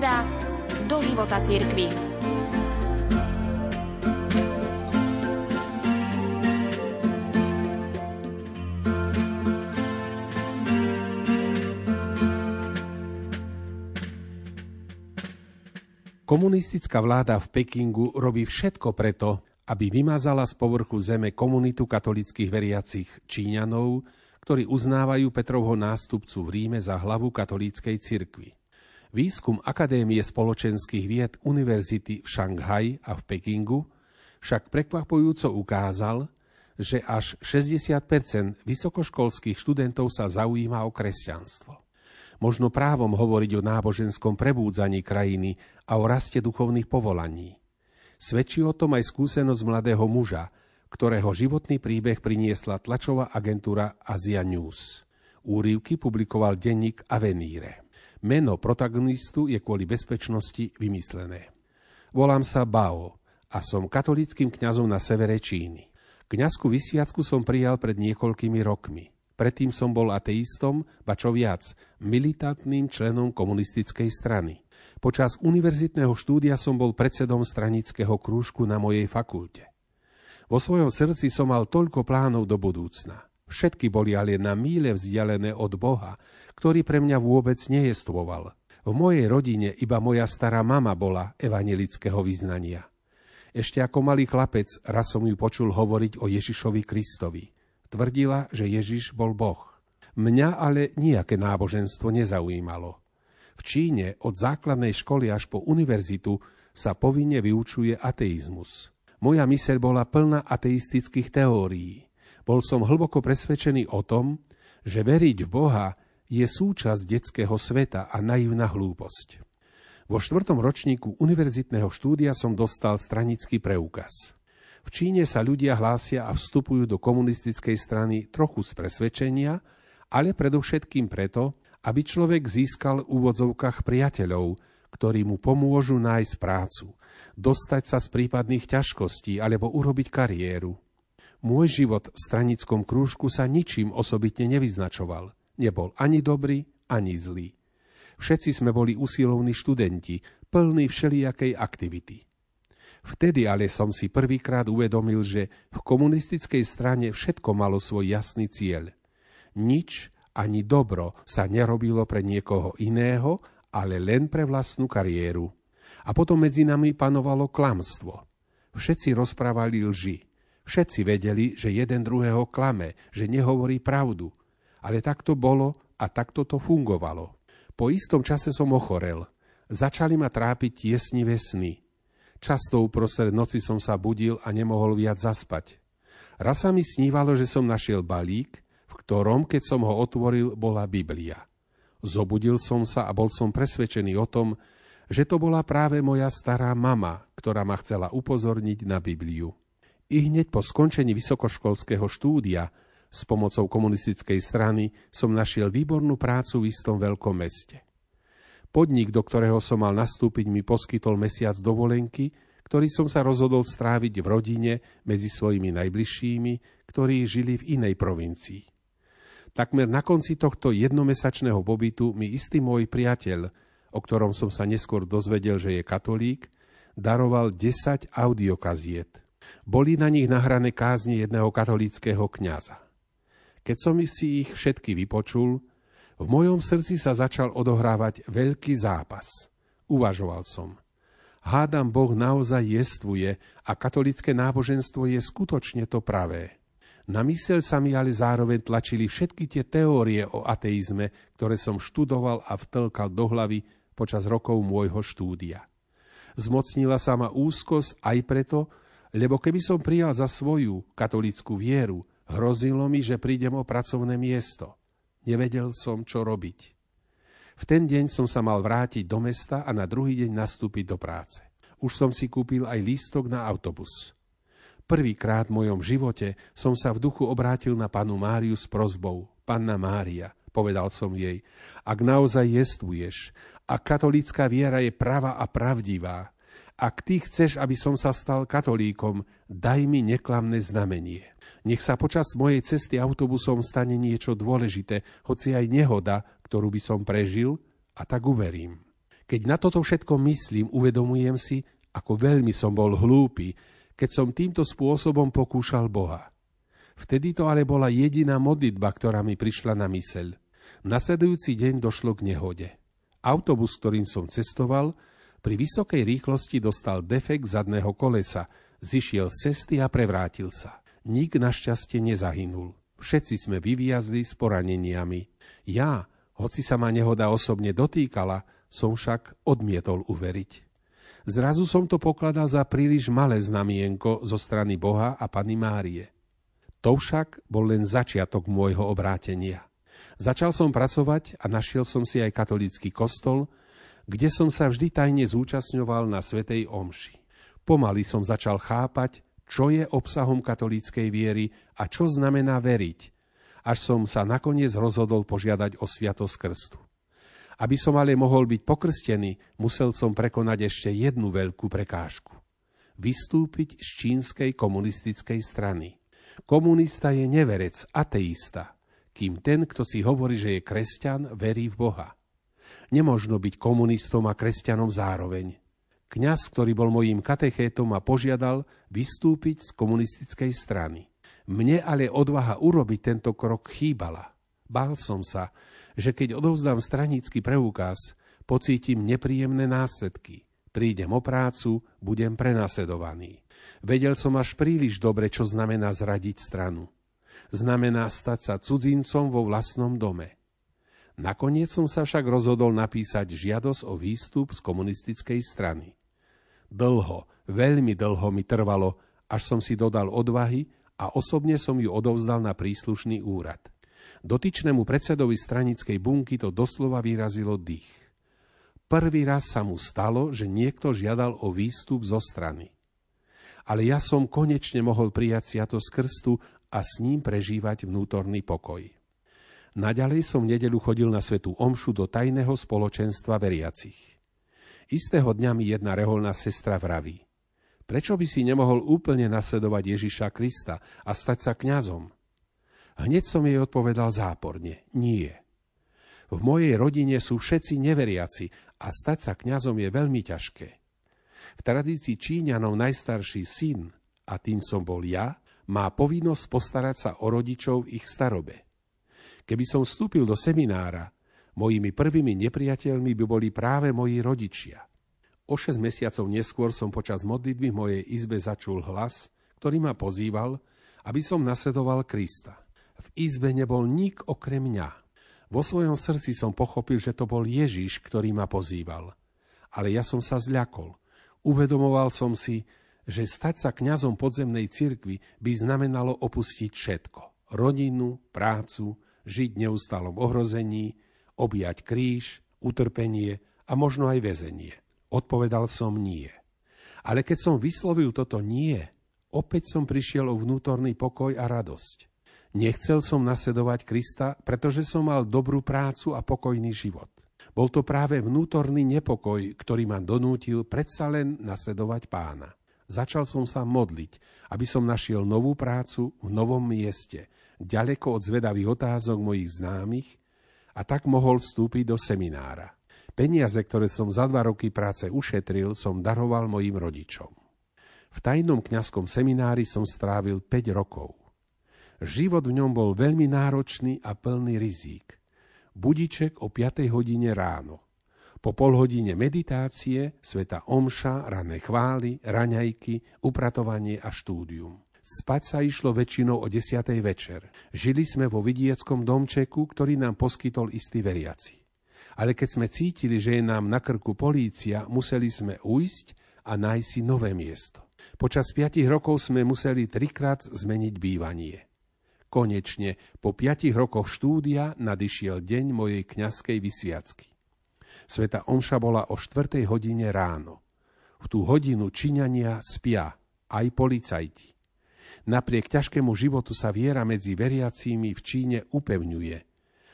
sonda do života cirkvi. Komunistická vláda v Pekingu robí všetko preto, aby vymazala z povrchu zeme komunitu katolických veriacich Číňanov, ktorí uznávajú Petrovho nástupcu v Ríme za hlavu katolíckej cirkvi. Výskum Akadémie spoločenských vied Univerzity v Šanghaji a v Pekingu však prekvapujúco ukázal, že až 60% vysokoškolských študentov sa zaujíma o kresťanstvo. Možno právom hovoriť o náboženskom prebúdzaní krajiny a o raste duchovných povolaní. Svedčí o tom aj skúsenosť mladého muža, ktorého životný príbeh priniesla tlačová agentúra Asia News. Úrivky publikoval denník Avenire. Meno protagonistu je kvôli bezpečnosti vymyslené. Volám sa Bao a som katolickým kňazom na severe Číny. Kňazku vysviacku som prijal pred niekoľkými rokmi. Predtým som bol ateistom, ba čo viac, militantným členom komunistickej strany. Počas univerzitného štúdia som bol predsedom stranického krúžku na mojej fakulte. Vo svojom srdci som mal toľko plánov do budúcna. Všetky boli ale na míle vzdialené od Boha, ktorý pre mňa vôbec nejestvoval. V mojej rodine iba moja stará mama bola evanelického vyznania. Ešte ako malý chlapec raz som ju počul hovoriť o Ježišovi Kristovi – Tvrdila, že Ježiš bol Boh. Mňa ale nejaké náboženstvo nezaujímalo. V Číne od základnej školy až po univerzitu sa povinne vyučuje ateizmus. Moja myseľ bola plná ateistických teórií. Bol som hlboko presvedčený o tom, že veriť v Boha je súčasť detského sveta a naivná hlúposť. Vo štvrtom ročníku univerzitného štúdia som dostal stranický preukaz. V Číne sa ľudia hlásia a vstupujú do komunistickej strany trochu z presvedčenia, ale predovšetkým preto, aby človek získal v úvodzovkách priateľov, ktorí mu pomôžu nájsť prácu, dostať sa z prípadných ťažkostí alebo urobiť kariéru. Môj život v stranickom krúžku sa ničím osobitne nevyznačoval. Nebol ani dobrý, ani zlý. Všetci sme boli usilovní študenti, plní všelijakej aktivity. Vtedy ale som si prvýkrát uvedomil, že v komunistickej strane všetko malo svoj jasný cieľ. Nič ani dobro sa nerobilo pre niekoho iného, ale len pre vlastnú kariéru. A potom medzi nami panovalo klamstvo. Všetci rozprávali lži. Všetci vedeli, že jeden druhého klame, že nehovorí pravdu. Ale tak to bolo a takto to fungovalo. Po istom čase som ochorel. Začali ma trápiť tiesnivé sny. Často uprostred noci som sa budil a nemohol viac zaspať. Raz sa mi snívalo, že som našiel balík, v ktorom, keď som ho otvoril, bola Biblia. Zobudil som sa a bol som presvedčený o tom, že to bola práve moja stará mama, ktorá ma chcela upozorniť na Bibliu. I hneď po skončení vysokoškolského štúdia s pomocou komunistickej strany som našiel výbornú prácu v istom veľkom meste. Podnik, do ktorého som mal nastúpiť, mi poskytol mesiac dovolenky, ktorý som sa rozhodol stráviť v rodine medzi svojimi najbližšími, ktorí žili v inej provincii. Takmer na konci tohto jednomesačného pobytu mi istý môj priateľ, o ktorom som sa neskôr dozvedel, že je katolík, daroval 10 audiokaziet. Boli na nich nahrané kázni jedného katolíckého kňaza. Keď som si ich všetky vypočul, v mojom srdci sa začal odohrávať veľký zápas. Uvažoval som. Hádam, Boh naozaj jestvuje a katolické náboženstvo je skutočne to pravé. Na mysel sa mi ale zároveň tlačili všetky tie teórie o ateizme, ktoré som študoval a vtlkal do hlavy počas rokov môjho štúdia. Zmocnila sa ma úzkosť aj preto, lebo keby som prijal za svoju katolickú vieru, hrozilo mi, že prídem o pracovné miesto. Nevedel som, čo robiť. V ten deň som sa mal vrátiť do mesta a na druhý deň nastúpiť do práce. Už som si kúpil aj lístok na autobus. Prvýkrát v mojom živote som sa v duchu obrátil na panu Máriu s prozbou. Panna Mária, povedal som jej, ak naozaj jestvuješ, a katolícka viera je prava a pravdivá, ak ty chceš, aby som sa stal katolíkom, daj mi neklamné znamenie. Nech sa počas mojej cesty autobusom stane niečo dôležité, hoci aj nehoda, ktorú by som prežil, a tak uverím. Keď na toto všetko myslím, uvedomujem si, ako veľmi som bol hlúpy, keď som týmto spôsobom pokúšal Boha. Vtedy to ale bola jediná modlitba, ktorá mi prišla na myseľ. Nasledujúci deň došlo k nehode. Autobus, ktorým som cestoval, pri vysokej rýchlosti dostal defekt zadného kolesa, zišiel z cesty a prevrátil sa. Nik našťastie nezahynul. Všetci sme vyviazli s poraneniami. Ja, hoci sa ma nehoda osobne dotýkala, som však odmietol uveriť. Zrazu som to pokladal za príliš malé znamienko zo strany Boha a Pany Márie. To však bol len začiatok môjho obrátenia. Začal som pracovať a našiel som si aj katolícky kostol, kde som sa vždy tajne zúčastňoval na Svetej Omši. Pomaly som začal chápať, čo je obsahom katolíckej viery a čo znamená veriť, až som sa nakoniec rozhodol požiadať o sviatosť krstu. Aby som ale mohol byť pokrstený, musel som prekonať ešte jednu veľkú prekážku. Vystúpiť z čínskej komunistickej strany. Komunista je neverec, ateista, kým ten, kto si hovorí, že je kresťan, verí v Boha. Nemožno byť komunistom a kresťanom zároveň. Kňaz, ktorý bol mojím katechétom, ma požiadal vystúpiť z komunistickej strany. Mne ale odvaha urobiť tento krok chýbala. Bál som sa, že keď odovzdám stranícky preukaz, pocítim nepríjemné následky. Prídem o prácu, budem prenasledovaný. Vedel som až príliš dobre, čo znamená zradiť stranu. Znamená stať sa cudzincom vo vlastnom dome. Nakoniec som sa však rozhodol napísať žiadosť o výstup z komunistickej strany. Dlho, veľmi dlho mi trvalo, až som si dodal odvahy a osobne som ju odovzdal na príslušný úrad. Dotyčnému predsedovi stranickej bunky to doslova vyrazilo dých. Prvý raz sa mu stalo, že niekto žiadal o výstup zo strany. Ale ja som konečne mohol prijať sviatosť krstu a s ním prežívať vnútorný pokoj. Naďalej som v nedelu chodil na svetú omšu do tajného spoločenstva veriacich. Istého dňa mi jedna reholná sestra vraví. Prečo by si nemohol úplne nasledovať Ježiša Krista a stať sa kňazom? Hneď som jej odpovedal záporne. Nie. V mojej rodine sú všetci neveriaci a stať sa kňazom je veľmi ťažké. V tradícii Číňanov najstarší syn, a tým som bol ja, má povinnosť postarať sa o rodičov v ich starobe. Keby som vstúpil do seminára, mojimi prvými nepriateľmi by boli práve moji rodičia. O 6 mesiacov neskôr som počas modlitby v mojej izbe začul hlas, ktorý ma pozýval, aby som nasledoval Krista. V izbe nebol nik okrem mňa. Vo svojom srdci som pochopil, že to bol Ježiš, ktorý ma pozýval. Ale ja som sa zľakol. Uvedomoval som si, že stať sa kňazom podzemnej cirkvi by znamenalo opustiť všetko. Rodinu, prácu, žiť v neustálom ohrození, objať kríž, utrpenie a možno aj väzenie. Odpovedal som nie. Ale keď som vyslovil toto nie, opäť som prišiel o vnútorný pokoj a radosť. Nechcel som nasledovať Krista, pretože som mal dobrú prácu a pokojný život. Bol to práve vnútorný nepokoj, ktorý ma donútil predsa len nasledovať pána. Začal som sa modliť, aby som našiel novú prácu v novom mieste, ďaleko od zvedavých otázok mojich známych a tak mohol vstúpiť do seminára. Peniaze, ktoré som za dva roky práce ušetril, som daroval mojim rodičom. V tajnom kňazskom seminári som strávil 5 rokov. Život v ňom bol veľmi náročný a plný rizík. Budiček o 5 hodine ráno. Po pol hodine meditácie, sveta omša, rané chvály, raňajky, upratovanie a štúdium. Spať sa išlo väčšinou o 10. večer. Žili sme vo vidieckom domčeku, ktorý nám poskytol istý veriaci. Ale keď sme cítili, že je nám na krku polícia, museli sme ujsť a nájsť si nové miesto. Počas piatich rokov sme museli trikrát zmeniť bývanie. Konečne, po piatich rokoch štúdia nadišiel deň mojej kňazskej vysviacky. Sveta Omša bola o štvrtej hodine ráno. V tú hodinu činania spia aj policajti. Napriek ťažkému životu sa viera medzi veriacími v Číne upevňuje.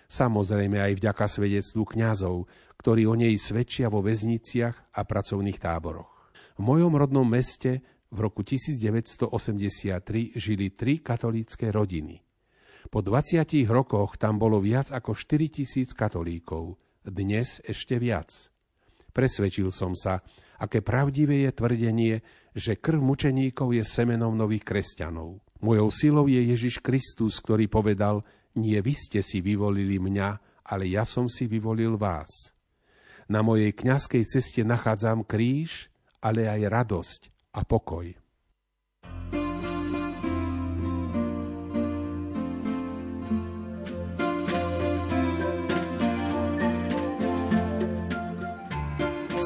Samozrejme aj vďaka svedectvu kňazov, ktorí o nej svedčia vo väzniciach a pracovných táboroch. V mojom rodnom meste v roku 1983 žili tri katolícke rodiny. Po 20 rokoch tam bolo viac ako 4 tisíc katolíkov, dnes ešte viac. Presvedčil som sa, aké pravdivé je tvrdenie, že krv mučeníkov je semenom nových kresťanov. Mojou silou je Ježiš Kristus, ktorý povedal, nie vy ste si vyvolili mňa, ale ja som si vyvolil vás. Na mojej kňazskej ceste nachádzam kríž, ale aj radosť a pokoj.